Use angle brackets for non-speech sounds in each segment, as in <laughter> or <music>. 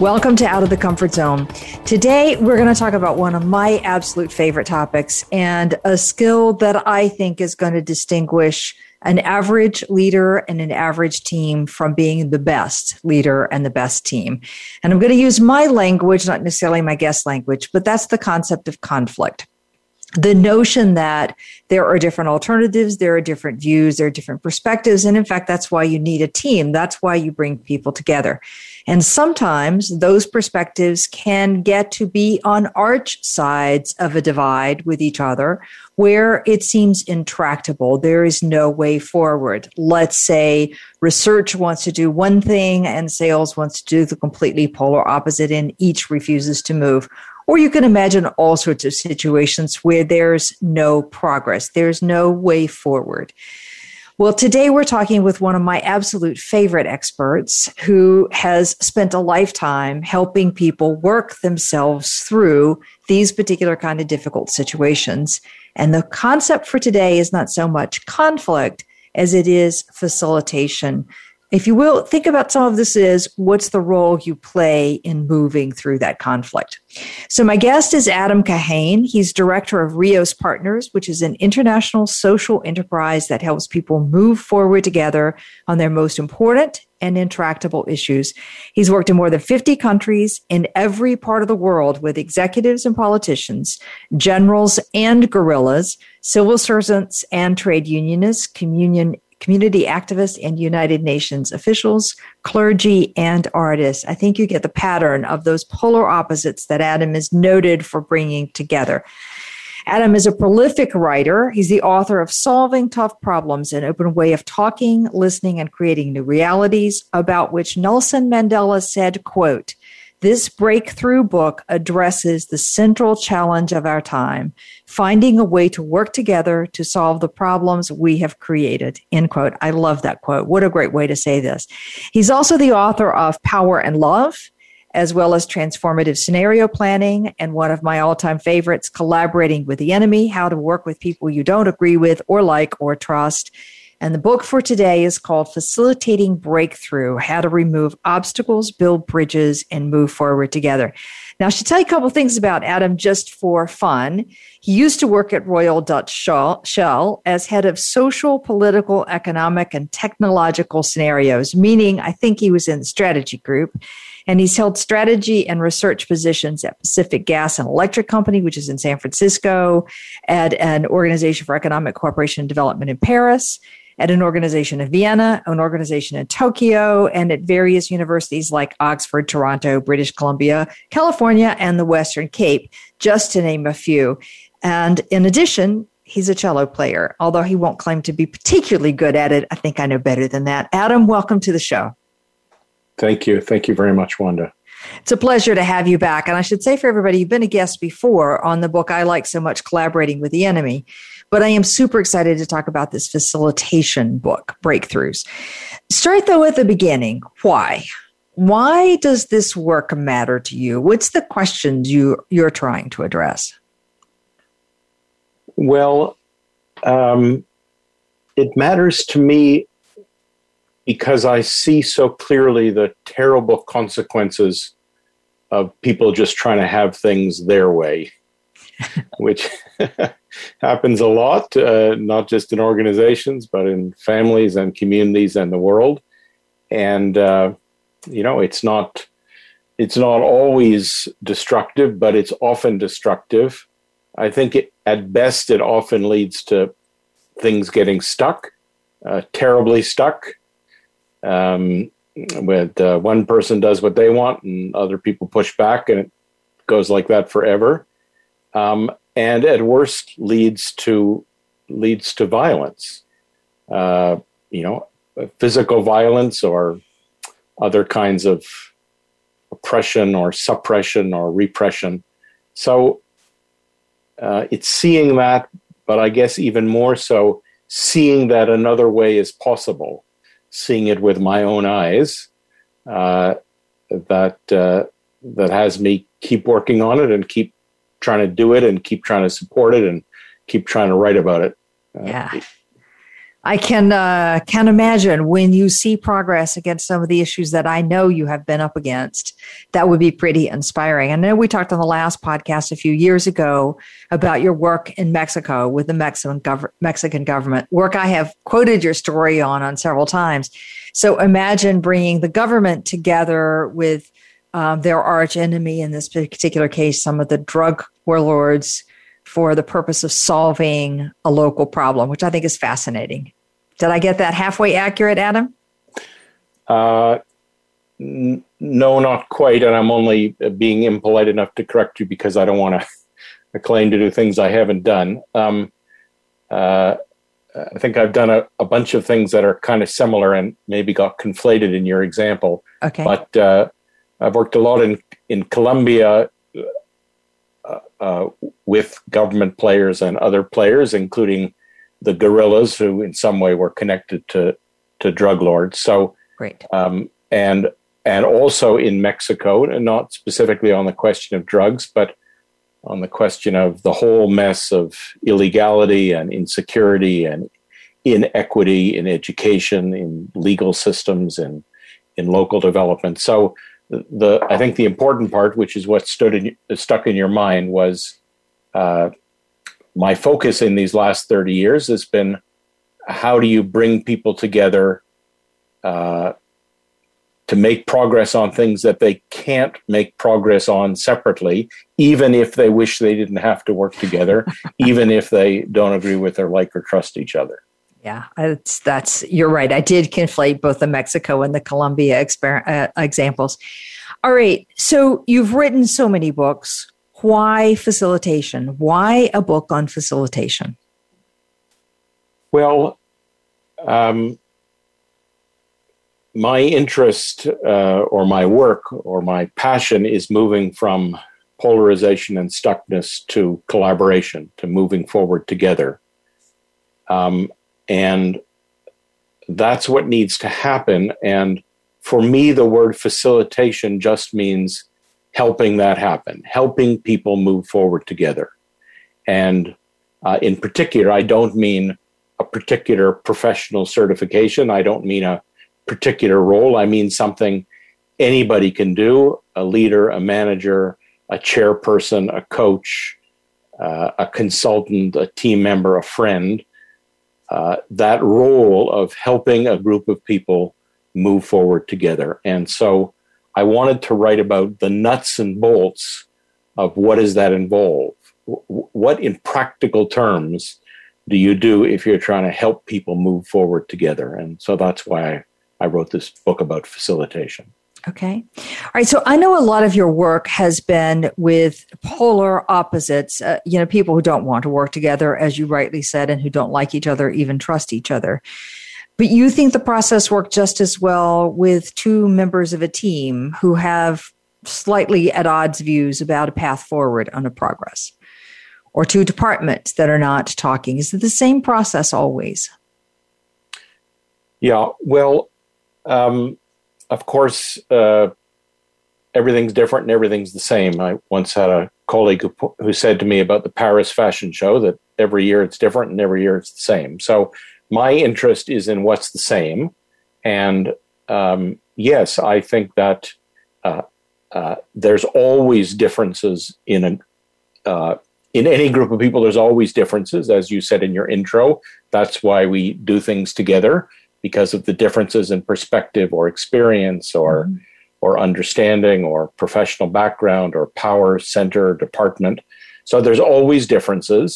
Welcome to Out of the Comfort Zone. Today, we're going to talk about one of my absolute favorite topics and a skill that I think is going to distinguish an average leader and an average team from being the best leader and the best team. And I'm going to use my language, not necessarily my guest language, but that's the concept of conflict the notion that there are different alternatives, there are different views, there are different perspectives. And in fact, that's why you need a team. That's why you bring people together. And sometimes those perspectives can get to be on arch sides of a divide with each other where it seems intractable. There is no way forward. Let's say research wants to do one thing and sales wants to do the completely polar opposite and each refuses to move. Or you can imagine all sorts of situations where there's no progress. There's no way forward. Well, today we're talking with one of my absolute favorite experts who has spent a lifetime helping people work themselves through these particular kind of difficult situations. And the concept for today is not so much conflict as it is facilitation if you will, think about some of this is what's the role you play in moving through that conflict. So my guest is Adam Kahane. He's director of Reos Partners, which is an international social enterprise that helps people move forward together on their most important and intractable issues. He's worked in more than 50 countries in every part of the world with executives and politicians, generals and guerrillas, civil servants and trade unionists, communion community activists and United Nations officials, clergy, and artists. I think you get the pattern of those polar opposites that Adam is noted for bringing together. Adam is a prolific writer. He's the author of Solving Tough Problems, an open way of talking, listening, and creating new realities, about which Nelson Mandela said, quote, this breakthrough book addresses the central challenge of our time, finding a way to work together to solve the problems we have created. End quote. I love that quote. What a great way to say this. He's also the author of Power and Love, as well as transformative scenario planning and one of my all-time favorites, collaborating with the enemy, how to work with people you don't agree with or like or trust. And the book for today is called Facilitating Breakthrough How to Remove Obstacles, Build Bridges, and Move Forward Together. Now, I should tell you a couple things about Adam just for fun. He used to work at Royal Dutch Shell as head of social, political, economic, and technological scenarios, meaning I think he was in the strategy group. And he's held strategy and research positions at Pacific Gas and Electric Company, which is in San Francisco, at an Organization for Economic Cooperation and Development in Paris at an organization in Vienna, an organization in Tokyo, and at various universities like Oxford, Toronto, British Columbia, California, and the Western Cape, just to name a few. And in addition, he's a cello player, although he won't claim to be particularly good at it. I think I know better than that. Adam, welcome to the show. Thank you. Thank you very much, Wanda. It's a pleasure to have you back. And I should say for everybody, you've been a guest before on the book I Like So Much Collaborating with the Enemy. But I am super excited to talk about this facilitation book, Breakthroughs. Start though at the beginning. Why? Why does this work matter to you? What's the questions you, you're trying to address? Well, um, it matters to me because I see so clearly the terrible consequences of people just trying to have things their way, which <laughs> happens a lot, uh, not just in organizations, but in families and communities and the world. And uh, you know, it's not it's not always destructive, but it's often destructive. I think it, at best it often leads to things getting stuck, uh, terribly stuck. Um, with uh, one person does what they want and other people push back, and it goes like that forever. Um, and at worst leads to leads to violence. Uh, you know, physical violence or other kinds of oppression or suppression or repression. So uh, it's seeing that, but I guess even more so, seeing that another way is possible, seeing it with my own eyes, uh, that uh, that has me keep working on it and keep trying to do it and keep trying to support it and keep trying to write about it. Uh, yeah. I can uh, can imagine when you see progress against some of the issues that I know you have been up against. That would be pretty inspiring. I know we talked on the last podcast a few years ago about your work in Mexico with the Mexican gov- Mexican government. Work I have quoted your story on on several times. So imagine bringing the government together with um, their arch enemy in this particular case, some of the drug warlords for the purpose of solving a local problem, which I think is fascinating. Did I get that halfway accurate, Adam? Uh, n- no, not quite. And I'm only being impolite enough to correct you because I don't want to <laughs> claim to do things I haven't done. Um, uh, I think I've done a, a, bunch of things that are kind of similar and maybe got conflated in your example. Okay. But uh, I've worked a lot in, in Colombia uh, uh, with government players and other players, including the guerrillas, who in some way were connected to to drug lords. So, great. Um, and and also in Mexico, and not specifically on the question of drugs, but on the question of the whole mess of illegality and insecurity and inequity in education, in legal systems, and in local development. So the I think the important part, which is what stood in, stuck in your mind, was uh, my focus in these last thirty years has been how do you bring people together uh, to make progress on things that they can't make progress on separately, even if they wish they didn't have to work together, <laughs> even if they don't agree with or like or trust each other. Yeah, that's that's you're right. I did conflate both the Mexico and the Colombia exper- uh, examples. All right, so you've written so many books. Why facilitation? Why a book on facilitation? Well, um, my interest uh, or my work or my passion is moving from polarization and stuckness to collaboration, to moving forward together. Um, and that's what needs to happen. And for me, the word facilitation just means helping that happen, helping people move forward together. And uh, in particular, I don't mean a particular professional certification. I don't mean a particular role. I mean something anybody can do a leader, a manager, a chairperson, a coach, uh, a consultant, a team member, a friend uh, that role of helping a group of people move forward together. And so I wanted to write about the nuts and bolts of what does that involve? What, in practical terms, do you do if you're trying to help people move forward together? And so that's why I, I wrote this book about facilitation. Okay. All right. So I know a lot of your work has been with polar opposites, uh, you know, people who don't want to work together, as you rightly said, and who don't like each other, even trust each other. But you think the process worked just as well with two members of a team who have slightly at odds views about a path forward on a progress, or two departments that are not talking. Is it the same process always? Yeah. Well, um, of course, uh, everything's different and everything's the same. I once had a colleague who, who said to me about the Paris Fashion Show that every year it's different and every year it's the same. So my interest is in what's the same. And um, yes, I think that uh, uh, there's always differences in a uh, in any group of people. There's always differences, as you said in your intro. That's why we do things together because of the differences in perspective or experience or mm-hmm. or understanding or professional background or power center department. So there's always differences,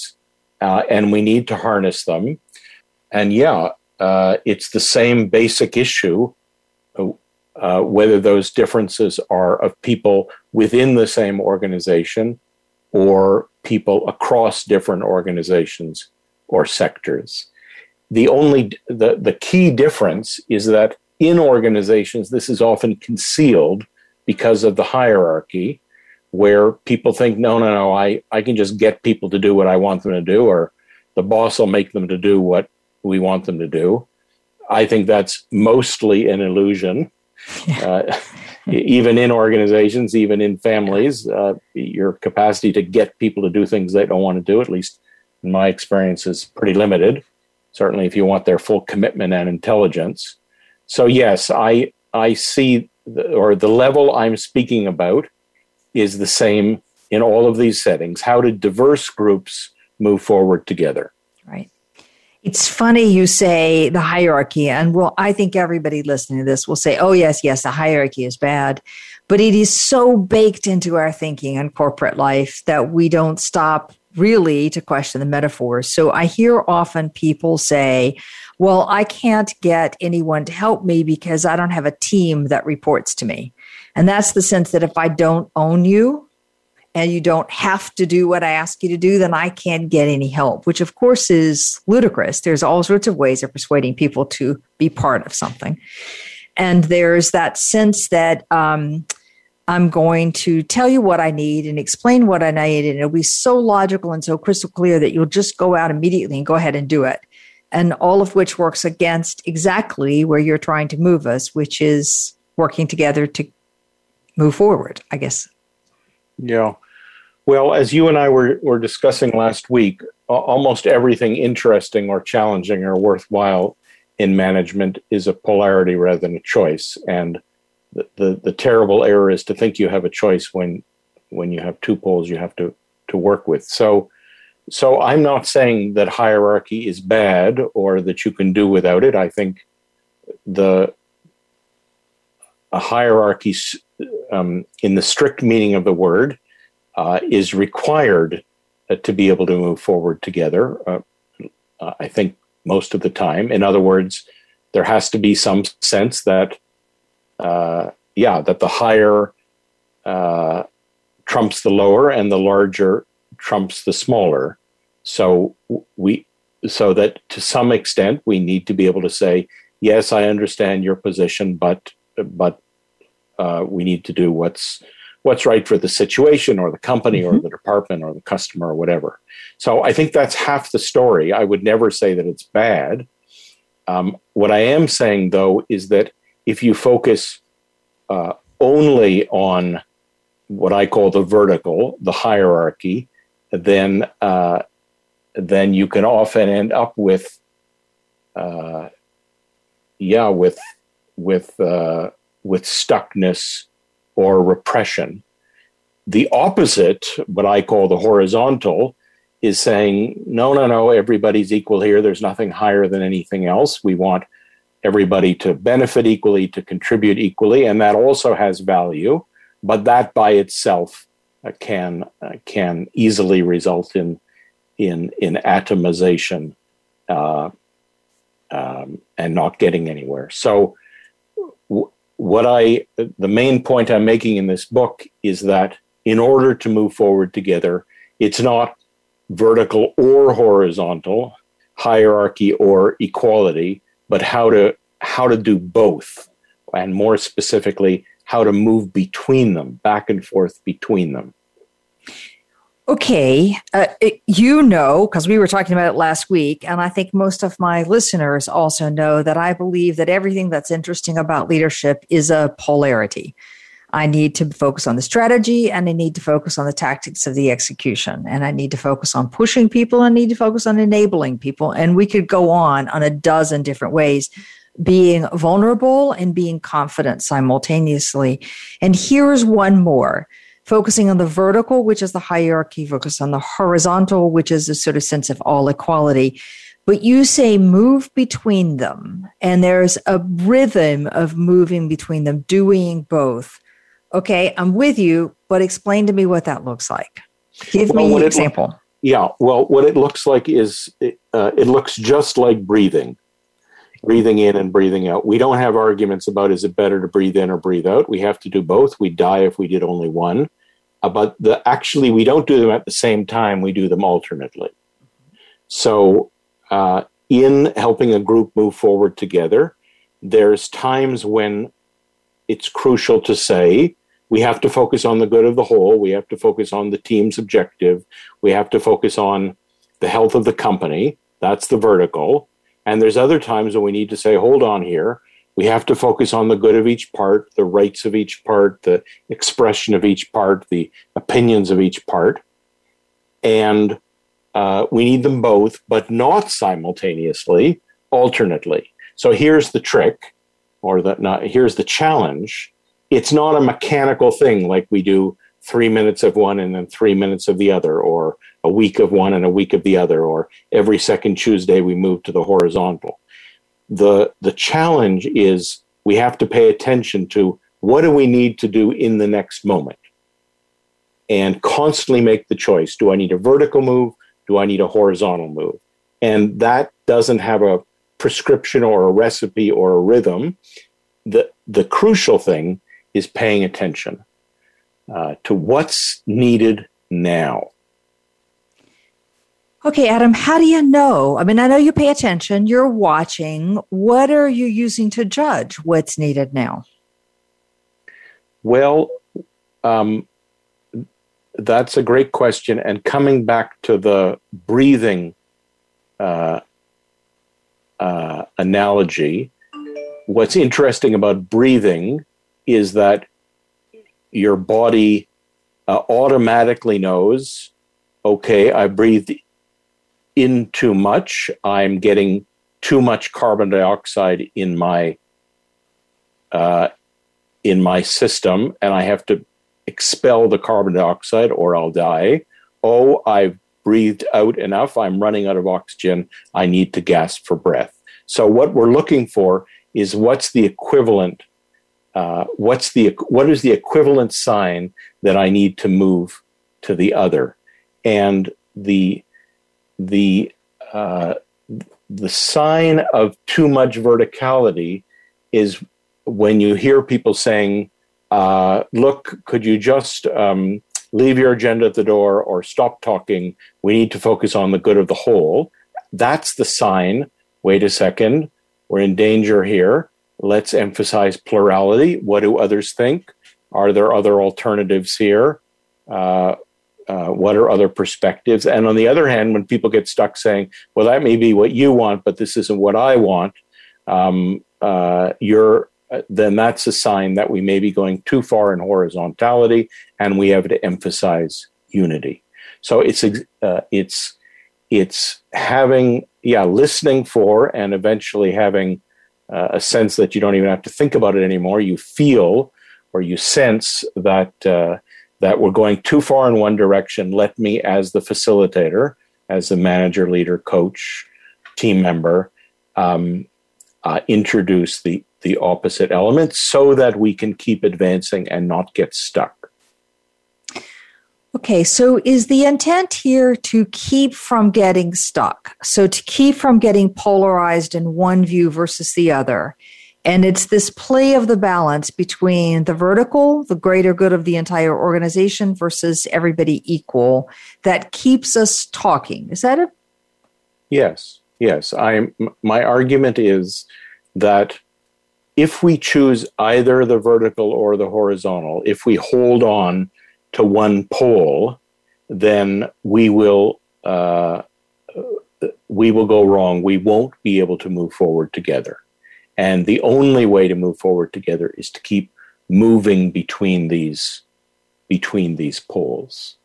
uh, and we need to harness them. And yeah, uh, it's the same basic issue. Uh, whether those differences are of people within the same organization or people across different organizations or sectors the only the, the key difference is that in organizations, this is often concealed because of the hierarchy, where people think, no, no, no, I, I can just get people to do what I want them to do, or the boss will make them to do what we want them to do. I think that's mostly an illusion. Uh, even in organizations, even in families, uh, your capacity to get people to do things they don't want to do, at least in my experience, is pretty limited. Certainly, if you want their full commitment and intelligence. So, yes, I I see, the, or the level I'm speaking about is the same in all of these settings. How do diverse groups move forward together? Right. It's funny you say the hierarchy, and well, I think everybody listening to this will say, oh, yes, yes, the hierarchy is bad. But it is so baked into our thinking and corporate life that we don't stop really to question the metaphors. So I hear often people say, well, I can't get anyone to help me because I don't have a team that reports to me. And that's the sense that if I don't own you, and you don't have to do what I ask you to do, then I can't get any help, which of course is ludicrous. There's all sorts of ways of persuading people to be part of something. And there's that sense that um, I'm going to tell you what I need and explain what I need, and it'll be so logical and so crystal clear that you'll just go out immediately and go ahead and do it. And all of which works against exactly where you're trying to move us, which is working together to move forward, I guess. Yeah. Well, as you and I were, were discussing last week, almost everything interesting or challenging or worthwhile in management is a polarity rather than a choice. And the, the, terrible error is to think you have a choice when when you have two poles you have to, to work with. So so I'm not saying that hierarchy is bad or that you can do without it. I think the a hierarchy um, in the strict meaning of the word uh, is required uh, to be able to move forward together. Uh, uh, I think most of the time. In other words, there has to be some sense that, uh, yeah, that the higher uh, trumps the lower and the larger trumps the smaller. So we, so that to some extent, we need to be able to say, yes, I understand your position, but but we need to do what's what's right for the situation or the company mm-hmm. or the department or the customer or whatever. So I think that's half the story. I would never say that it's bad. Um, what I am saying, though, is that if you focus uh, only on what I call the vertical, the hierarchy, then uh, then you can often end up with, uh, yeah, with with uh, with stuckness or repression. The opposite, what I call the horizontal, is saying, no, no, no, everybody's equal here. There's nothing higher than anything else. We want everybody to benefit equally, to contribute equally, and that also has value. But that by itself uh, can uh, can easily result in in in atomization uh, um, and not getting anywhere. So what I, the main point I'm making in this book is that in order to move forward together, it's not vertical or horizontal, hierarchy or equality, but how to how to do both, and more specifically, how to move between them, back and forth between them. Okay, uh, you know, because we were talking about it last week, and I think most of my listeners also know that I believe that everything that's interesting about leadership is a polarity. I need to focus on the strategy and I need to focus on the tactics of the execution. And I need to focus on pushing people and I need to focus on enabling people. And we could go on on a dozen different ways, being vulnerable and being confident simultaneously. And here's one more focusing on the vertical, which is the hierarchy, focus on the horizontal, which is a sort of sense of all equality. But you say move between them, and there's a rhythm of moving between them, doing both. Okay, I'm with you, but explain to me what that looks like. Give well, me an example. Lo- yeah, well, what it looks like is uh, it looks just like breathing breathing in and breathing out. We don't have arguments about is it better to breathe in or breathe out. We have to do both. We die if we did only one. Uh, but the, actually, we don't do them at the same time. We do them alternately. So, uh, in helping a group move forward together, there's times when it's crucial to say we have to focus on the good of the whole. We have to focus on the team's objective. We have to focus on the health of the company. That's the vertical. And there's other times when we need to say, hold on here. We have to focus on the good of each part, the rights of each part, the expression of each part, the opinions of each part. And uh, we need them both, but not simultaneously, alternately. So here's the trick, or the, not, here's the challenge. It's not a mechanical thing like we do three minutes of one and then three minutes of the other, or a week of one and a week of the other, or every second Tuesday we move to the horizontal. The, the challenge is we have to pay attention to what do we need to do in the next moment and constantly make the choice. Do I need a vertical move? Do I need a horizontal move? And that doesn't have a prescription or a recipe or a rhythm. The, the crucial thing is paying attention uh, to what's needed now. Okay, Adam, how do you know? I mean, I know you pay attention, you're watching. What are you using to judge what's needed now? Well, um, that's a great question. And coming back to the breathing uh, uh, analogy, what's interesting about breathing is that your body uh, automatically knows okay, I breathed in too much. I'm getting too much carbon dioxide in my uh, in my system, and I have to expel the carbon dioxide or I'll die. Oh, I've breathed out enough. I'm running out of oxygen. I need to gasp for breath. So what we're looking for is what's the equivalent. Uh, what's the what is the equivalent sign that I need to move to the other, and the the uh, the sign of too much verticality is when you hear people saying, uh, "Look, could you just um, leave your agenda at the door or stop talking? We need to focus on the good of the whole." That's the sign. Wait a second, we're in danger here. Let's emphasize plurality. What do others think? Are there other alternatives here? Uh, uh, what are other perspectives? And on the other hand, when people get stuck saying, well, that may be what you want, but this isn't what I want, um, uh, you're, uh, then that's a sign that we may be going too far in horizontality and we have to emphasize unity. So it's, uh, it's, it's having, yeah, listening for and eventually having uh, a sense that you don't even have to think about it anymore. You feel or you sense that that we're going too far in one direction, let me, as the facilitator, as the manager, leader, coach, team member, um, uh, introduce the the opposite element so that we can keep advancing and not get stuck. Okay, so is the intent here to keep from getting stuck? So to keep from getting polarized in one view versus the other. And it's this play of the balance between the vertical, the greater good of the entire organization versus everybody equal that keeps us talking. Is that it? Yes. Yes. I my argument is that if we choose either the vertical or the horizontal, if we hold on to one pole, then we will uh, we will go wrong. We won't be able to move forward together. And the only way to move forward together is to keep moving between these between these poles.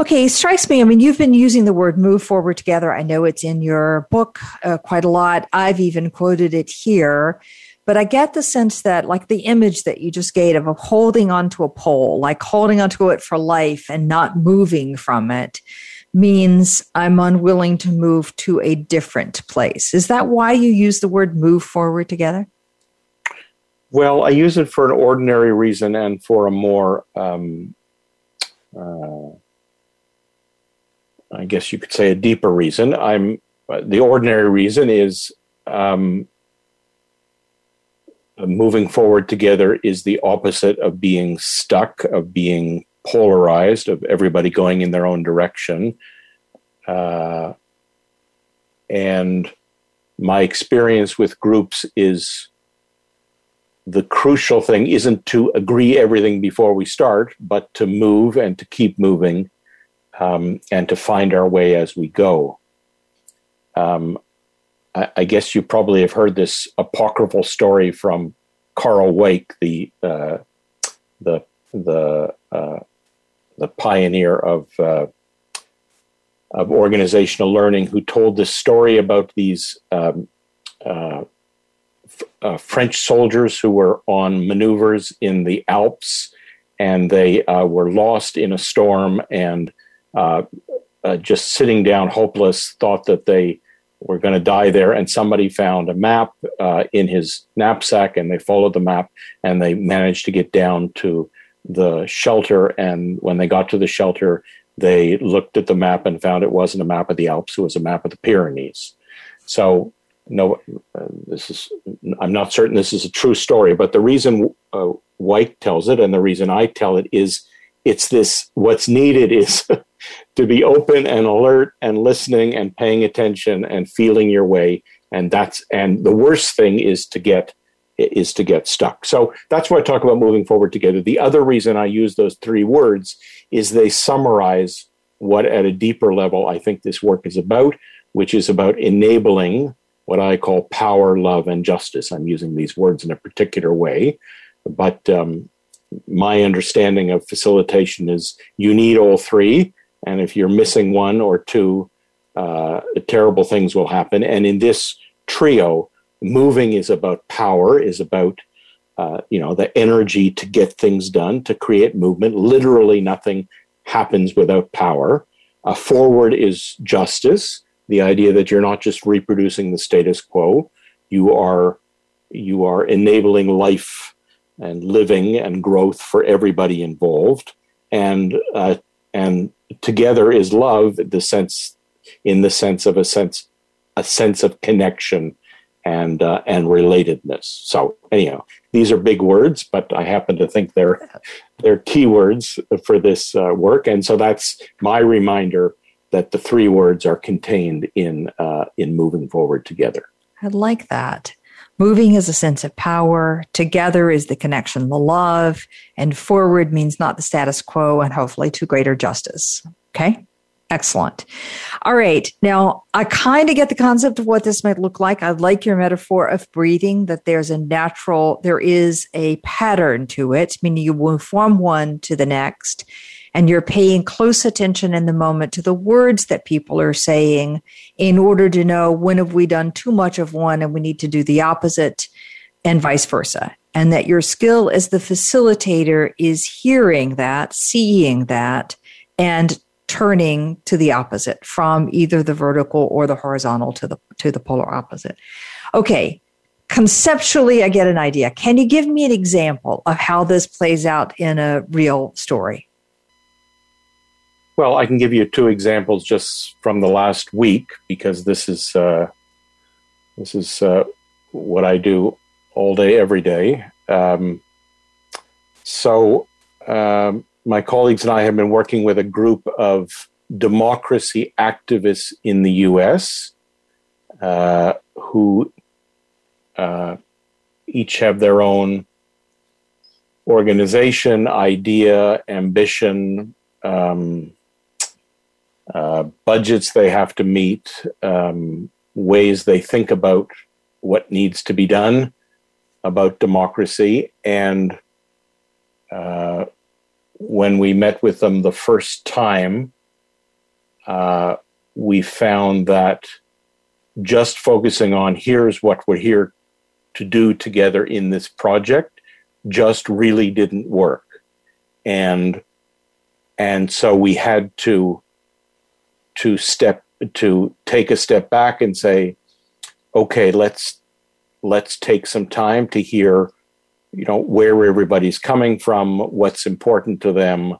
Okay, strikes me. I mean, you've been using the word move forward together. I know it's in your book uh, quite a lot. I've even quoted it here. But I get the sense that, like the image that you just gave of holding onto a pole, like holding onto it for life and not moving from it, means I'm unwilling to move to a different place. Is that why you use the word move forward together? Well, I use it for an ordinary reason and for a more, um, uh, I guess you could say, a deeper reason. I'm uh, the ordinary reason is um, moving forward together is the opposite of being stuck, of being polarized of everybody going in their own direction. Uh, and my experience with groups is the crucial thing isn't to agree everything before we start, but to move and to keep moving um, and to find our way as we go. Um, I, I, guess you probably have heard this apocryphal story from Karl Weick, the uh, the the uh, the pioneer of uh, of organizational learning, who told this story about these um, uh, uh, French soldiers who were on maneuvers in the Alps, and they uh, were lost in a storm and just sitting down, hopeless, thought that they were going to die there. And somebody found a map uh, in his knapsack, and they followed the map, and they managed to get down to the shelter. And when they got to the shelter, they looked at the map and found it wasn't a map of the Alps; it was a map of the Pyrenees. So no, uh, this is, I'm not certain this is a true story, but the reason uh, Weick tells it and the reason I tell it is it's this, what's needed is <laughs> to be open and alert and listening and paying attention and feeling your way. And that's, and the worst thing is to get, is to get stuck. So that's why I talk about moving forward together. The other reason I use those three words is they summarize what at a deeper level I think this work is about, which is about enabling what I call power, love, and justice. I'm using these words in a particular way, but um, my understanding of facilitation is you need all three, and if you're missing one or two, uh, terrible things will happen. And in this trio, moving is about power, is about uh, you know the energy to get things done, to create movement. Literally, nothing happens without power. Uh, forward is justice the idea that you're not just reproducing the status quo, you are you are enabling life and living and growth for everybody involved, and uh, and together is love. The sense in the sense of a sense a sense of connection and uh, and relatedness. So anyhow, these are big words, but I happen to think they're they're key words for this uh, work, and so that's my reminder that the three words are contained in uh, in moving forward together. I like that. Moving is a sense of power. Together is the connection, the love, and forward means not the status quo, and hopefully to greater justice. Okay. Excellent. All right. Now, I kind of get the concept of what this might look like. I like your metaphor of breathing, that there's a natural, there is a pattern to it, meaning you will form one to the next and you're paying close attention in the moment to the words that people are saying in order to know when have we done too much of one and we need to do the opposite and vice versa. And that your skill as the facilitator is hearing that seeing that and turning to the opposite from either the vertical or the horizontal to the to the polar opposite. Okay conceptually i get an idea. Can you give me an example of how this plays out in a real story well, I can give you two examples just from the last week because this is uh, this is uh, what I do all day, every day. Um, so, um, my colleagues and I have been working with a group of democracy activists in the U.S. Uh, who uh, each have their own organization, idea, ambition. Um, uh, budgets they have to meet, um, ways they think about what needs to be done about democracy. And uh, when we met with them the first time, uh, we found that just focusing on here's what we're here to do together in this project just really didn't work. And and so we had to to step to take a step back and say, okay, let's let's take some time to hear, you know, where everybody's coming from, what's important to them,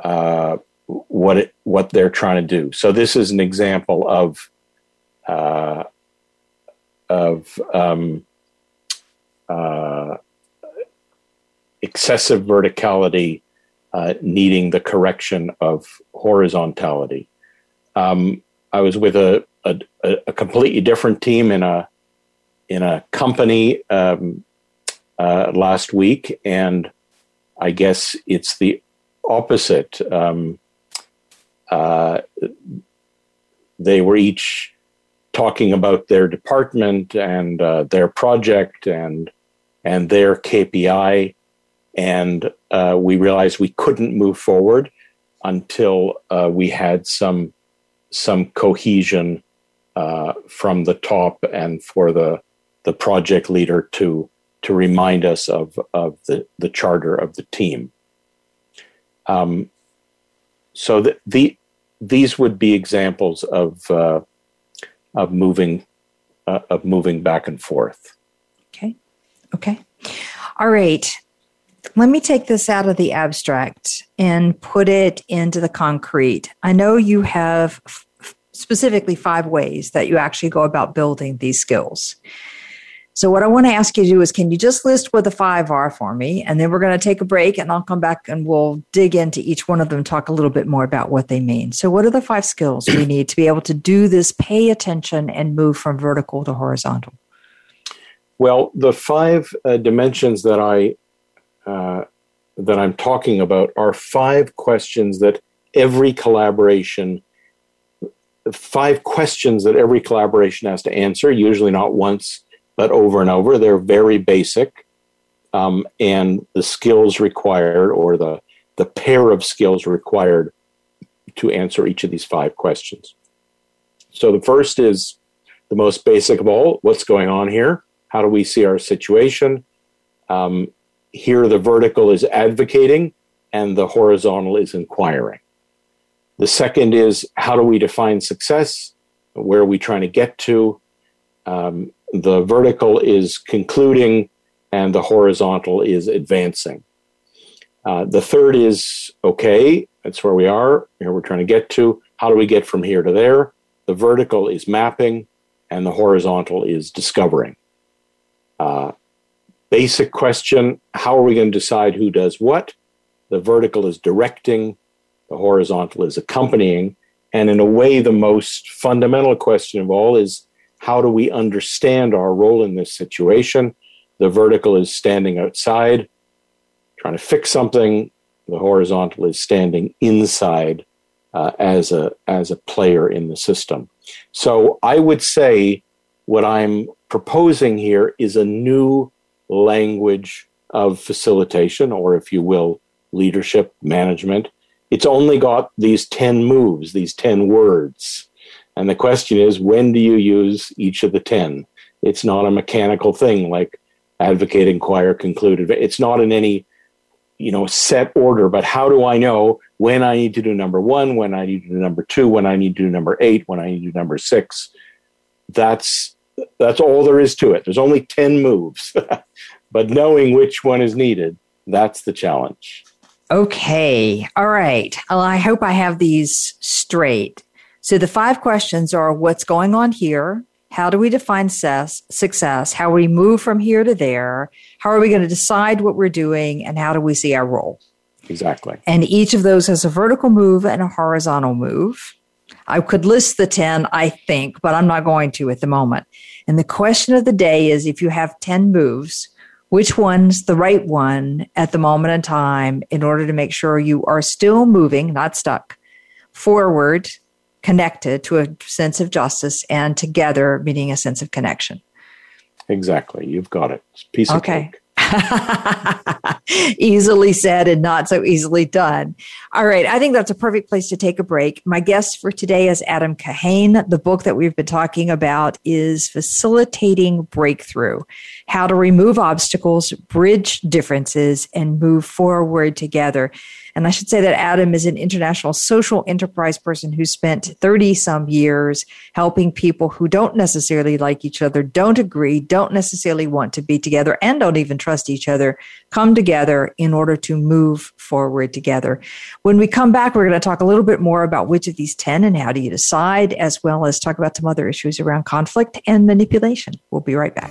uh, what it, what they're trying to do. So this is an example of uh, of um, uh, excessive verticality uh, needing the correction of horizontality. Um, I was with a, a, a, completely different team in a in a company um, uh, last week, and I guess it's the opposite. Um, uh, they were each talking about their department and uh, their project and and their KPI, and uh, we realized we couldn't move forward until uh, we had some some cohesion uh, from the top and for the the project leader to to remind us of of the the charter of the team. Um, so the, the these would be examples of uh, of moving uh, of moving back and forth. Okay. Okay. All right. Let me take this out of the abstract and put it into the concrete. I know you have specifically five ways that you actually go about building these skills. So, what I want to ask you to do is can you just list what the five are for me? And then we're going to take a break and I'll come back and we'll dig into each one of them, talk a little bit more about what they mean. So, what are the five skills we need to be able to do this, pay attention, and move from vertical to horizontal? Well, the five uh, dimensions that I uh, that I'm talking about are five questions that every collaboration, five questions that every collaboration has to answer. Usually not once, but over and over. They're very basic, um, and the skills required, or the the pair of skills required to answer each of these five questions. So the first is the most basic of all: what's going on here? How do we see our situation? Um, here, the vertical is advocating, and the horizontal is inquiring. The second is how do we define success? Where are we trying to get to? Um, the vertical is concluding and the horizontal is advancing. Uh, the third is okay, that's where we are, here we're trying to get to. How do we get from here to there? The vertical is mapping and the horizontal is discovering. Uh, basic question how are we going to decide who does what? The vertical is directing, the horizontal is accompanying. And in a way, the most fundamental question of all is how do we understand our role in this situation? The vertical is standing outside, trying to fix something. The horizontal is standing inside uh, as a as a player in the system. So I would say what I'm proposing here is a new language of facilitation, or if you will, leadership management. It's only got these 10 moves, these 10 words. And the question is, when do you use each of the 10? It's not a mechanical thing like advocate, inquire, conclude. It's not in any, you know, set order, but how do I know when I need to do number one, when I need to do number two, when I need to do number eight, when I need to do number six? That's that's all there is to it. There's only 10 moves. <laughs> but knowing which one is needed, that's the challenge. Okay. All right. Well, I hope I have these straight. So the five questions are what's going on here? How do we define success? How we move from here to there? How are we going to decide what we're doing? And how do we see our role? Exactly. And each of those has a vertical move and a horizontal move. I could list the 10, I think, but I'm not going to at the moment. And the question of the day is if you have 10 moves, which one's the right one at the moment in time in order to make sure you are still moving, not stuck, forward connected to a sense of justice and together meaning a sense of connection. Exactly. You've got it. Piece of cake. <laughs> easily said and not so easily done. All right. I think that's a perfect place to take a break. My guest for today is Adam Kahane. The book that we've been talking about is Facilitating Breakthrough How to Remove Obstacles, Bridge Differences, and Move Forward Together. And I should say that Adam is an international social enterprise person who spent 30 some years helping people who don't necessarily like each other, don't agree, don't necessarily want to be together, and don't even trust each other come together in order to move forward together. When we come back, we're going to talk a little bit more about which of these 10 and how do you decide, as well as talk about some other issues around conflict and manipulation. We'll be right back.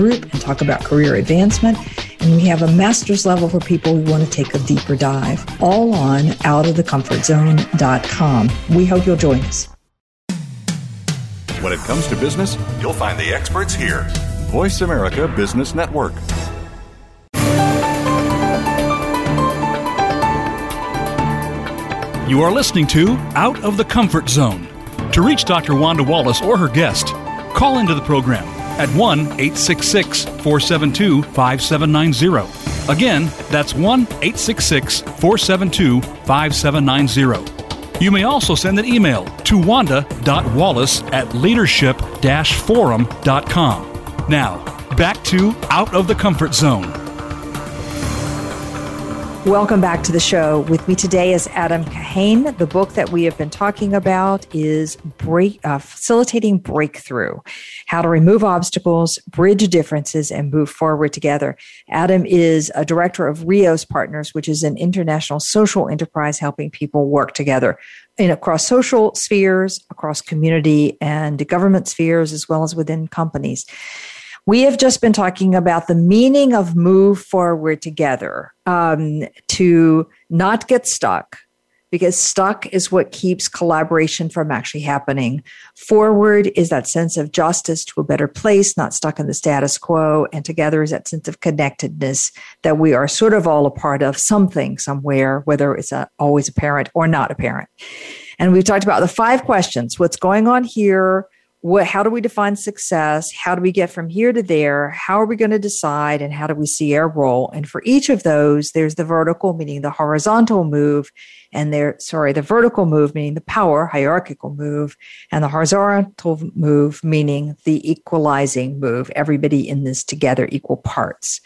group and talk about career advancement. And we have a master's level for people who want to take a deeper dive, all on outofthecomfortzone.com. We hope you'll join us. When it comes to business, you'll find the experts here. Voice America Business Network. You are listening to Out of the Comfort Zone. To reach Dr. Wanda Wallace or her guest, call into the program at 1 866 472 5790. Again, that's 1 866 472 5790. You may also send an email to wanda.wallace at leadership forum.com. Now, back to Out of the Comfort Zone. Welcome back to the show. With me today is Adam The book that we have been talking about is break, uh, Facilitating Breakthrough How to Remove Obstacles, Bridge Differences, and Move Forward Together. Adam is a director of Reos Partners, which is an international social enterprise helping people work together in across social spheres, across community and government spheres, as well as within companies. We have just been talking about the meaning of move forward together um, to not get stuck, because stuck is what keeps collaboration from actually happening. Forward is that sense of justice to a better place, not stuck in the status quo. And together is that sense of connectedness that we are sort of all a part of something somewhere, whether it's a, always apparent or not apparent. And we've talked about the five questions what's going on here? What, how do we define success? How do we get from here to there? How are we going to decide? And how do we see our role? And for each of those, there's the vertical, meaning the horizontal move, and there, sorry, the vertical move, meaning the power, hierarchical move, and the horizontal move, meaning the equalizing move. Everybody in this together, equal parts.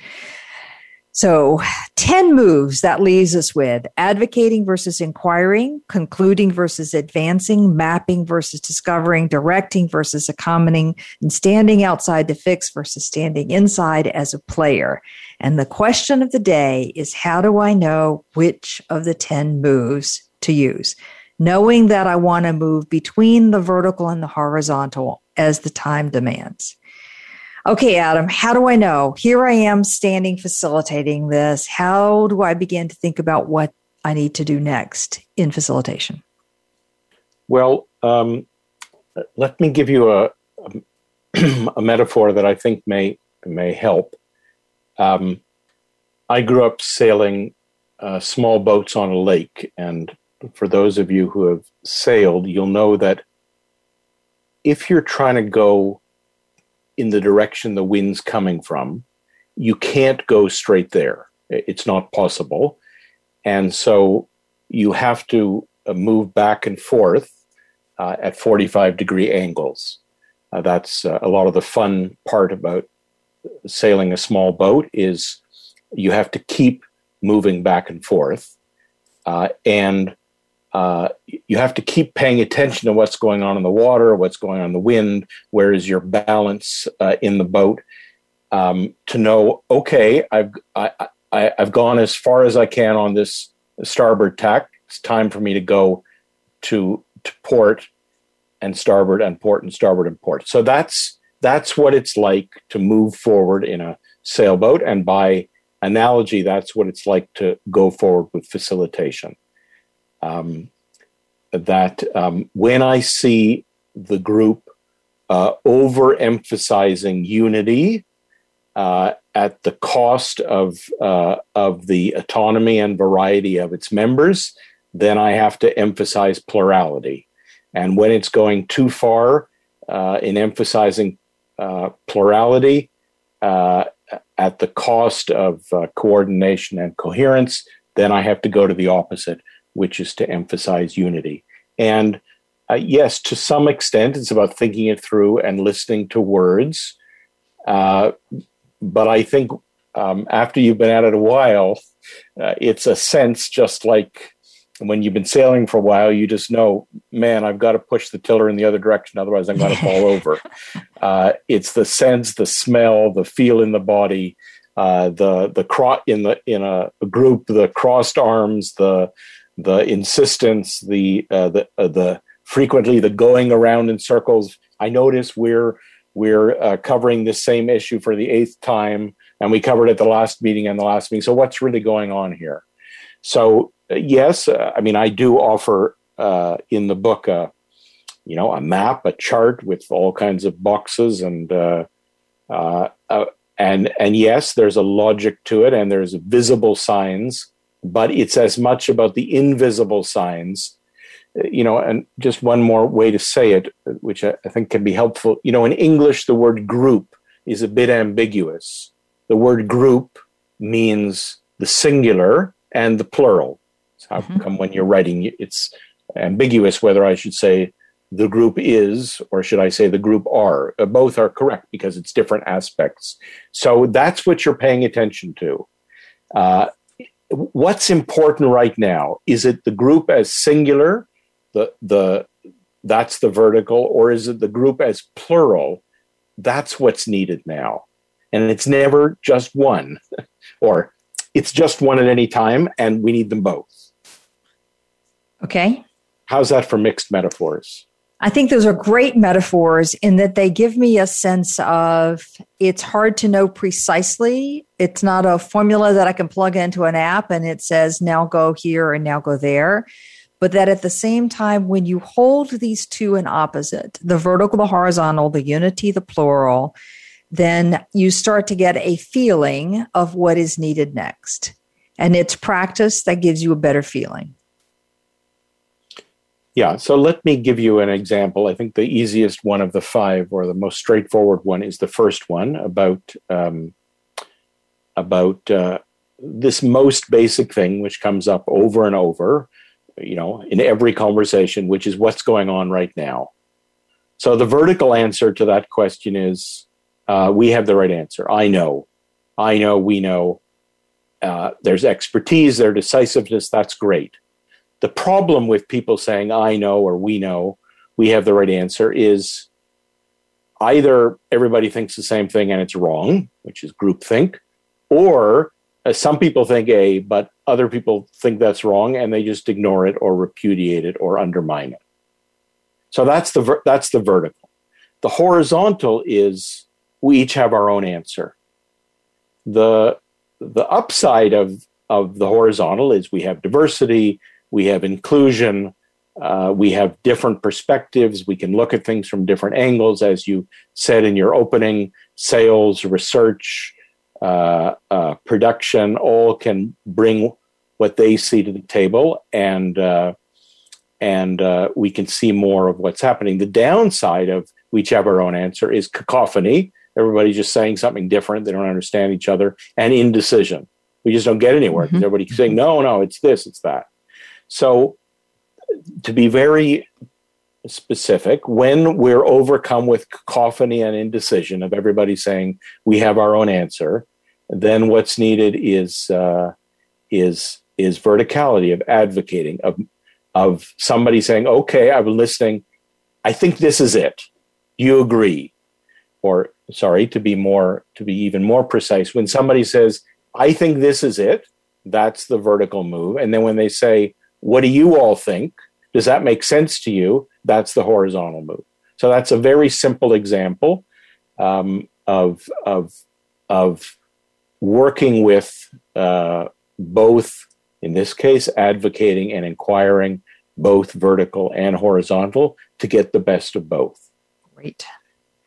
So, 10 moves that leaves us with advocating versus inquiring, concluding versus advancing, mapping versus discovering, directing versus accommodating, and standing outside to fix versus standing inside as a player. And the question of the day is how do I know which of the 10 moves to use? Knowing that I want to move between the vertical and the horizontal as the time demands. Okay, Adam, how do I know? Here I am standing facilitating this. How do I begin to think about what I need to do next in facilitation? Well, um, let me give you a, a, <clears throat> metaphor that I think may may help. Um, I grew up sailing uh, small boats on a lake, and for those of you who have sailed, you'll know that if you're trying to go in the direction the wind's coming from, you can't go straight there. It's not possible. And so you have to uh, move back and forth uh, at 45 degree angles. Uh, that's uh, a lot of the fun part about sailing a small boat is you have to keep moving back and forth, uh, and uh, you have to keep paying attention to what's going on in the water, what's going on in the wind, where is your balance uh, in the boat, um, to know okay, I've I, I, I've gone as far as I can on this starboard tack. It's time for me to go to to port and starboard and port and starboard and port. So that's that's what it's like to move forward in a sailboat, and by analogy, that's what it's like to go forward with facilitation. Um, that um, when I see the group uh, overemphasizing unity uh, at the cost of uh, of the autonomy and variety of its members, then I have to emphasize plurality. And when it's going too far uh, in emphasizing uh, plurality uh, at the cost of coordination and coherence, then I have to go to the opposite, which is to emphasize unity. And uh, yes, to some extent, it's about thinking it through and listening to words. Uh, but I think um, after you've been at it a while, it's a sense just like when you've been sailing for a while, you just know, man, I've got to push the tiller in the other direction, otherwise I'm going to fall over. <laughs> Uh, it's the sense, the smell, the feel in the body, uh, the the cro- in the in a, group, the crossed arms, the the insistence, the uh, the uh, the frequently the going around in circles. I notice we're we're uh, covering this same issue for the eighth time, and we covered it the last meeting and the last meeting. So what's really going on here? So yes, uh, I mean, I do offer uh, in the book, a, you know, a map, a chart with all kinds of boxes, and uh, uh, uh, and and yes, there's a logic to it, and there's visible signs, but it's as much about the invisible signs. You know, and just one more way to say it, which I, think can be helpful. You know, in English, the word group is a bit ambiguous. The word group means the singular and the plural. How mm-hmm. come when you're writing, it's ambiguous whether I should say the group is or should I say the group are? Uh, both are correct because it's different aspects. So that's what you're paying attention to. Uh, what's important right now? Is it the group as singular, the the that's the vertical, or is it the group as plural? That's what's needed now. And it's never just one, <laughs> or it's just one at any time, and we need them both. Okay. How's that for mixed metaphors? I think those are great metaphors in that they give me a sense of it's hard to know precisely. It's not a formula that I can plug into an app and it says now go here and now go there. But that at the same time, when you hold these two in opposite, the vertical, the horizontal, the unity, the plural, then you start to get a feeling of what is needed next. And it's practice that gives you a better feeling. Yeah, so let me give you an example. I think the easiest one of the five, or the most straightforward one, is the first one about um, about uh, this most basic thing, which comes up over and over, you know, in every conversation, which is what's going on right now. So the vertical answer to that question is uh, we have the right answer. I know, I know, we know. Uh, there's expertise, there's decisiveness. That's great. The problem with people saying, I know or we know, we have the right answer is either everybody thinks the same thing and it's wrong, which is groupthink, or uh, some people think A, but other people think that's wrong and they just ignore it or repudiate it or undermine it. So that's the ver- that's the vertical. The horizontal is we each have our own answer. The the upside of of the horizontal is we have diversity, we have inclusion, uh, we have different perspectives. We can look at things from different angles, as you said in your opening. Sales, research, uh, uh, production, all can bring what they see to the table, and uh, and uh, we can see more of what's happening. The downside of we each have our own answer is cacophony. Everybody's just saying something different. They don't understand each other, and indecision. We just don't get anywhere because mm-hmm. everybody's saying, "No, no, it's this, it's that." So, to be very specific. When we're overcome with cacophony and indecision of everybody saying we have our own answer, then what's needed is uh, is is verticality of advocating of of somebody saying, "Okay, I've been listening. I think this is it. You agree?" Or sorry, to be more to be even more precise, when somebody says, "I think this is it," that's the vertical move. And then when they say, "What do you all think?" Does that make sense to you? That's the horizontal move. So that's a very simple example um, of of of working with uh, both, in this case, advocating and inquiring both vertical and horizontal to get the best of both. Great.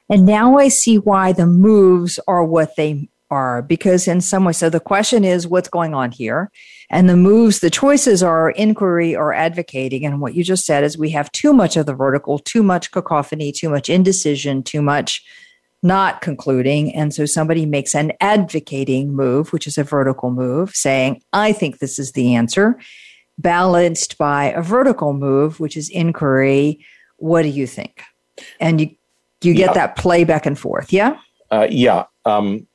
And now I see why the moves are what they are, because in some way, so the question is what's going on here? And the moves, the choices are inquiry or advocating. And what you just said is we have too much of the vertical, too much cacophony, too much indecision, too much not concluding. And so somebody makes an advocating move, which is a vertical move, saying, I think this is the answer, balanced by a vertical move, which is inquiry. What do you think? And you, you get yeah. that play back and forth. Yeah. Uh, yeah. Um,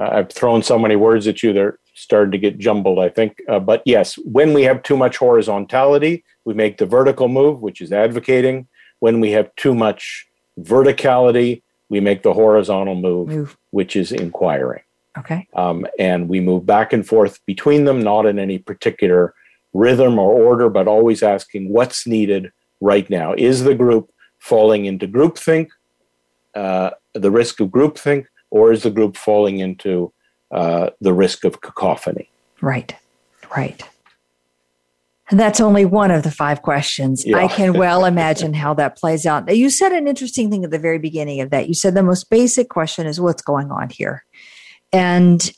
I've thrown so many words at you, they're starting to get jumbled, I think. Uh, but yes, when we have too much horizontality, we make the vertical move, which is advocating. When we have too much verticality, we make the horizontal move, move. which is inquiring. Okay. Um, and we move back and forth between them, not in any particular rhythm or order, but always asking what's needed right now. Is the group falling into groupthink, uh, the risk of groupthink, or is the group falling into uh, the risk of cacophony? Right, right. And that's only one of the five questions. Yeah. I can well <laughs> imagine how that plays out. You said an interesting thing at the very beginning of that. You said the most basic question is what's going on here? And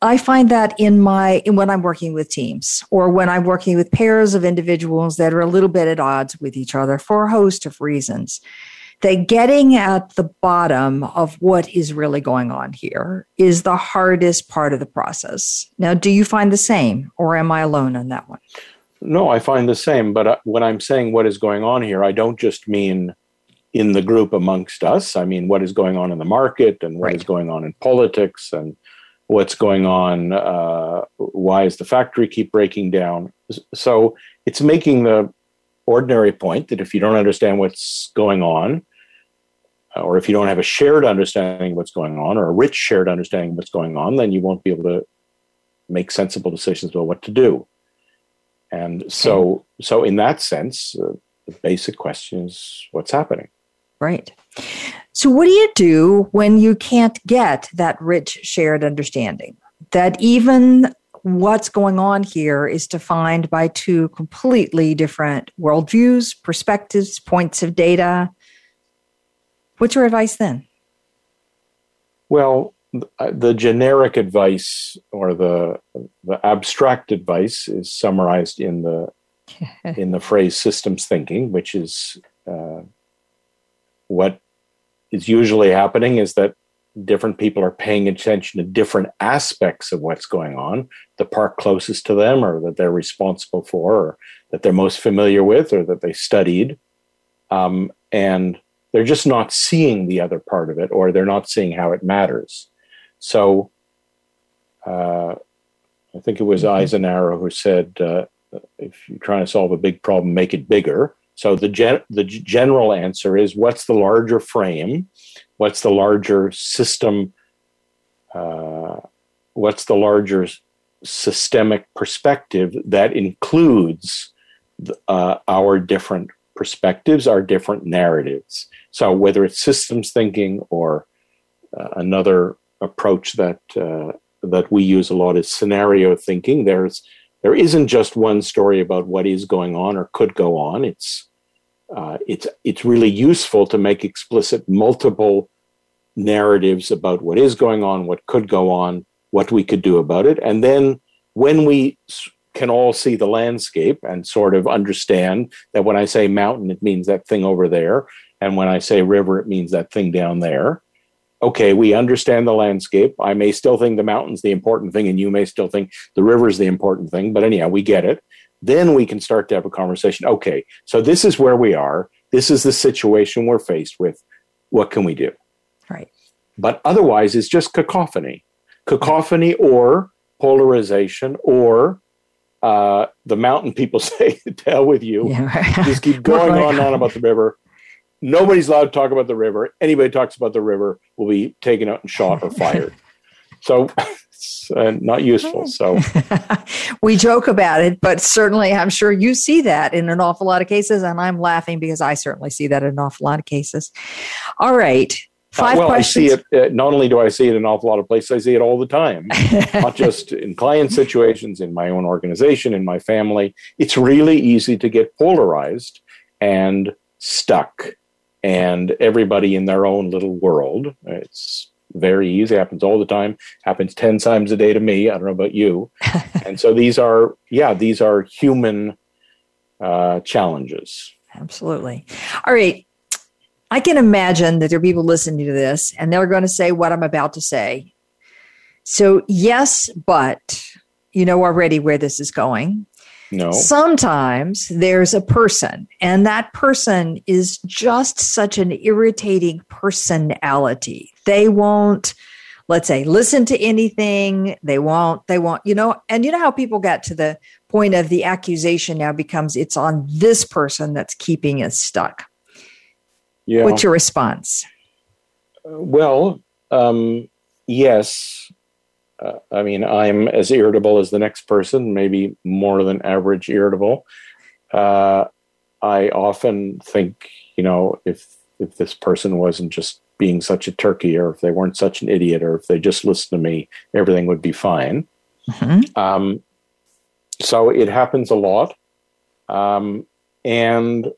I find that in my in when I'm working with teams or when I'm working with pairs of individuals that are a little bit at odds with each other for a host of reasons. That getting at the bottom of what is really going on here is the hardest part of the process. Now, do you find the same, or am I alone on that one? No, I find the same. But uh, when I'm saying what is going on here, I don't just mean in the group amongst us. I mean what is going on in the market and what right. is going on in politics and what's going on. Uh, why is the factory keep breaking down? So it's making the ordinary point that if you don't understand what's going on, or if you don't have a shared understanding of what's going on, or a rich shared understanding of what's going on, then you won't be able to make sensible decisions about what to do. And so, so in that sense, uh, the basic question is what's happening. Right. So, what do you do when you can't get that rich shared understanding? That even what's going on here is defined by two completely different worldviews, perspectives, points of data. What's your advice then? Well, the generic advice or the the abstract advice is summarized in the <laughs> in the phrase systems thinking, which is uh, what is usually happening is that different people are paying attention to different aspects of what's going on, the park closest to them, or that they're responsible for, or that they're most familiar with, or that they studied, um, and they're just not seeing the other part of it, or they're not seeing how it matters. So uh, I think it was mm-hmm. Eisenhower who said, uh, if you're trying to solve a big problem, make it bigger. So the, gen- the general answer is what's the larger frame? What's the larger system? Uh, what's the larger systemic perspective that includes uh, our different perspectives, our different narratives? So whether it's systems thinking or uh, another approach that uh, that we use a lot is scenario thinking. There's there isn't just one story about what is going on or could go on. It's uh, it's it's really useful to make explicit multiple narratives about what is going on, what could go on, what we could do about it, and then when we can all see the landscape and sort of understand that when I say mountain, it means that thing over there, and when I say river, it means that thing down there okay, we understand the landscape. I may still think the mountain's the important thing, and you may still think the river's the important thing, but anyhow, we get it. Then we can start to have a conversation. Okay, so this is where we are. this is the situation we're faced with. What can we do? Right. But otherwise, it's just cacophony, cacophony or polarization or uh, the mountain people <laughs> say, "To hell with you." Yeah, right. Just keep <laughs> going on and on about the river. Nobody's allowed to talk about the river. Anybody talks about the river will be taken out and shot or fired. <laughs> so it's <laughs> uh, not useful. So <laughs> we joke about it, but certainly I'm sure you see that in an awful lot of cases. And I'm laughing because I certainly see that in an awful lot of cases. All right. Five uh, well, questions. I see it. Uh, not only do I see it in an awful lot of places, I see it all the time. not just in client situations, in my own organization, in my family. It's really easy to get polarized and stuck, and everybody in their own little world. It's very easy. Happens all the time. Happens ten times a day to me. I don't know about you. <laughs> and so these are, yeah, these are human uh, challenges. Absolutely. All right. I can imagine that there are people listening to this and they're going to say what I'm about to say. So, yes, but you know already where this is going. No. Sometimes there's a person, and that person is just such an irritating personality. They won't, let's say, listen to anything. They won't, they won't, you know, and you know how people get to the point of the accusation now becomes it's on this person that's keeping us stuck. Yeah. What's your response? Well, um, yes. Uh, I mean, I'm as irritable as the next person, maybe more than average irritable. Uh, I often think, you know, if if this person wasn't just being such a turkey, or if they weren't such an idiot, or if they just listened to me, everything would be fine. Mm-hmm. Um, so it happens a lot, um, and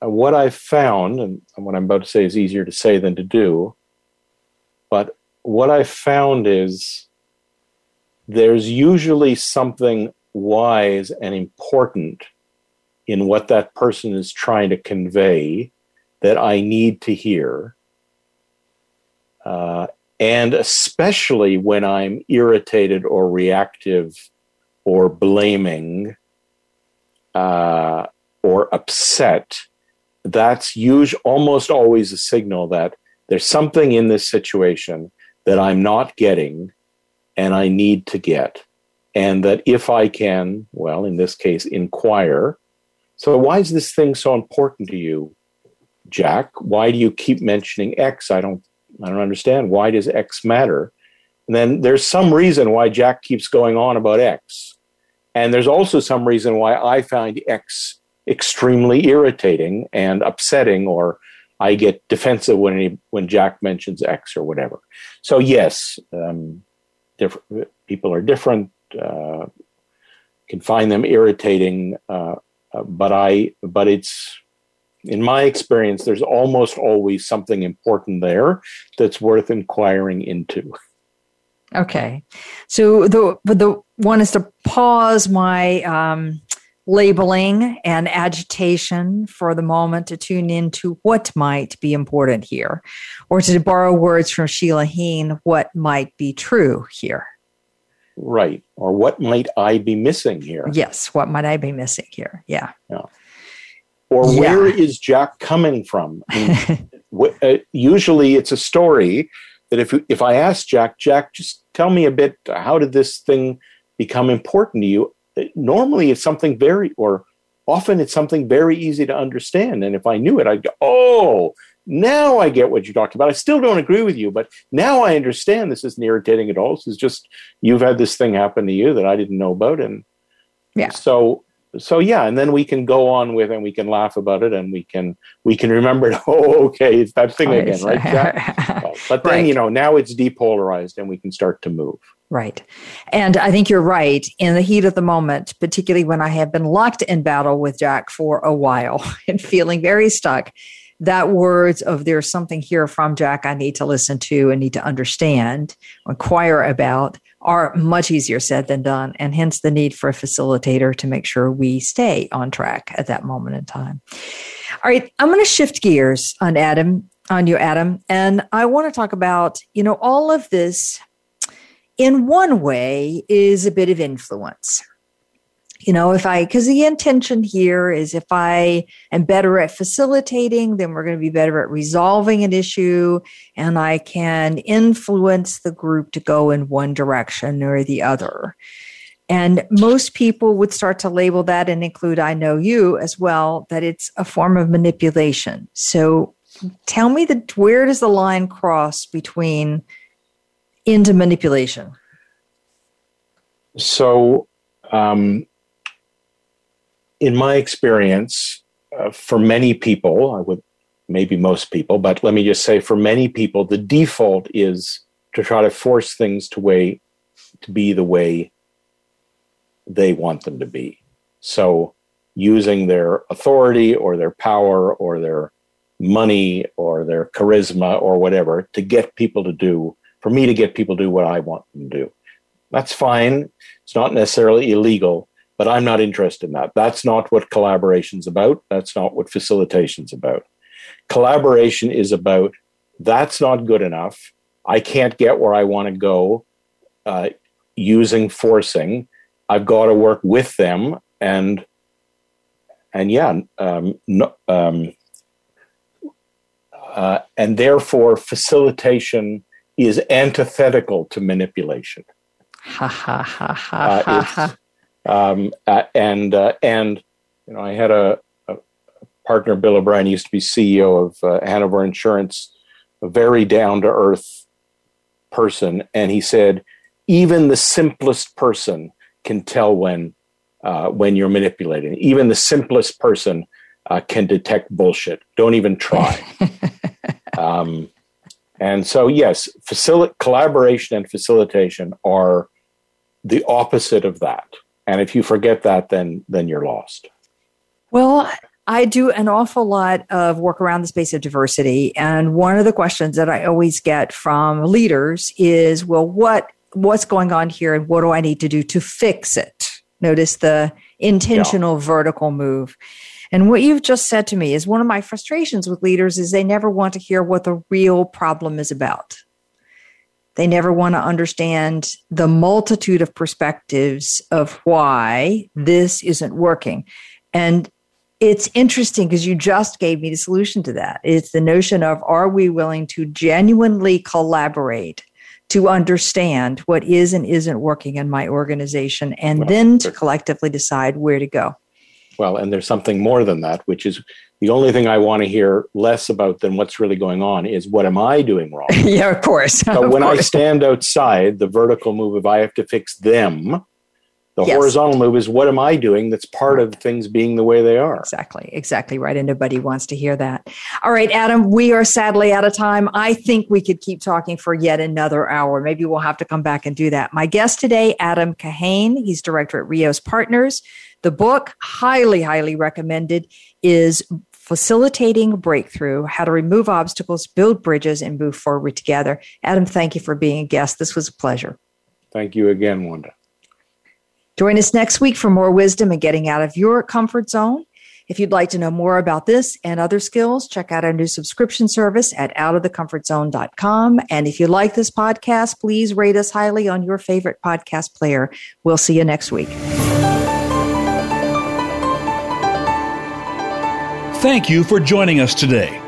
what I've found, and what I'm about to say is easier to say than to do, what I've found is there's usually something wise and important in what that person is trying to convey that I need to hear. Uh, and especially when I'm irritated or reactive or blaming uh, or upset, that's usually almost always a signal that there's something in this situation that I'm not getting and I need to get. And that if I can, well, in this case, inquire. So, why is this thing so important to you, Jack? Why do you keep mentioning X? I don't, I don't understand. Why does X matter? And then there's some reason why Jack keeps going on about X. And there's also some reason why I find X extremely irritating and upsetting, or I get defensive when he, when Jack mentions X or whatever. So yes, um, different people are different. Uh, can find them irritating, uh, uh, but I but it's in my experience, there's almost always something important there that's worth inquiring into. Okay, so the the one is to pause my um, labeling and agitation for the moment to tune into what might be important here, or to borrow words from Sheila Heen, what might be true here. Right. Or what might I be missing here? Yes. What might I be missing here? Yeah. yeah. Or Yeah. where is Jack coming from? I mean, <laughs> wh- uh, usually it's a story that if if I ask Jack, Jack, just tell me a bit. How did this thing become important to you? Normally, it's something very, or often it's something very easy to understand. And if I knew it, I'd go, "Oh, now I get what you talked about." I still don't agree with you, but now I understand. This isn't irritating at all. This is just you've had this thing happen to you that I didn't know about, and Yeah. so so yeah and then we can go on with and we can laugh about it and we can we can remember it. <laughs> oh okay it's that thing oh, again right? <laughs> But then Right. you know now it's depolarized and we can start to move Right. And I think you're right. In the heat of the moment, particularly when I have been locked in battle with Jack for a while <laughs> and feeling very stuck, that words of there's something here from Jack I need to listen to and need to understand, inquire about are much easier said than done. And hence the need for a facilitator to make sure we stay on track at that moment in time. All right. I'm going to shift gears on Adam, on you, Adam. And I want to talk about, you know, all of this in one way is a bit of influence. you know, if I, because the intention here is if I am better at facilitating, then we're going to be better at resolving an issue and I can influence the group to go in one direction or the other. And most people would start to label that and include I know you as well, that it's a form of manipulation. So tell me that where does the line cross between into manipulation? So, um, in my experience, uh, for many people, I would maybe most people, but let me just say for many people, the default is to try to force things to way to be the way they want them to be. So, using their authority or their power or their money or their charisma or whatever to get people to do, for me to get people to do what I want them to do. That's fine. It's not necessarily illegal, but I'm not interested in that. That's not what collaboration's about. That's not what facilitation's about. Collaboration is about that's not good enough. I can't get where I want to go uh, using forcing. I've got to work with them and and yeah, um, no, um, uh, and therefore facilitation is antithetical to manipulation. Ha ha ha ha uh, ha. Um, uh, and uh, and you know, I had a, a, partner, Bill O'Brien, used to be CEO of uh, Hanover Insurance, a very down to earth person, and he said, even the simplest person can tell when uh, when you're manipulating. Even the simplest person uh, can detect bullshit. Don't even try. <laughs> um, and so, yes, facil- collaboration and facilitation are the opposite of that. And if you forget that, then then you're lost. Well, I do an awful lot of work around the space of diversity, and one of the questions that I always get from leaders is, "Well, what what's going on here, and what do I need to do to fix it?" Notice the intentional yeah. vertical move. And what you've just said to me is one of my frustrations with leaders is they never want to hear what the real problem is about. They never want to understand the multitude of perspectives of why this isn't working. And it's interesting because you just gave me the solution to that. It's the notion of are we willing to genuinely collaborate to understand what is and isn't working in my organization and well, then to collectively decide where to go. Well, and there's something more than that, which is the only thing I want to hear less about than what's really going on is what am I doing wrong? <laughs> yeah, of course. But <laughs> of when course. I stand outside, the vertical move, if I have to fix them, the yes. horizontal move is what am I doing that's part of things being the way they are. Exactly, exactly right. And nobody wants to hear that. All right, Adam, we are sadly out of time. I think we could keep talking for yet another hour. Maybe we'll have to come back and do that. My guest today, Adam Kahane, he's director at Reos Partners. The book, highly, highly recommended, is Facilitating Breakthrough How to Remove Obstacles, Build Bridges, and Move Forward Together. Adam, thank you for being a guest. This was a pleasure. Thank you again, Wanda. Join us next week for more wisdom and getting out of your comfort zone. If you'd like to know more about this and other skills, check out our new subscription service at outofthecomfortzone.com. And if you like this podcast, please rate us highly on your favorite podcast player. We'll see you next week. Thank you for joining us today.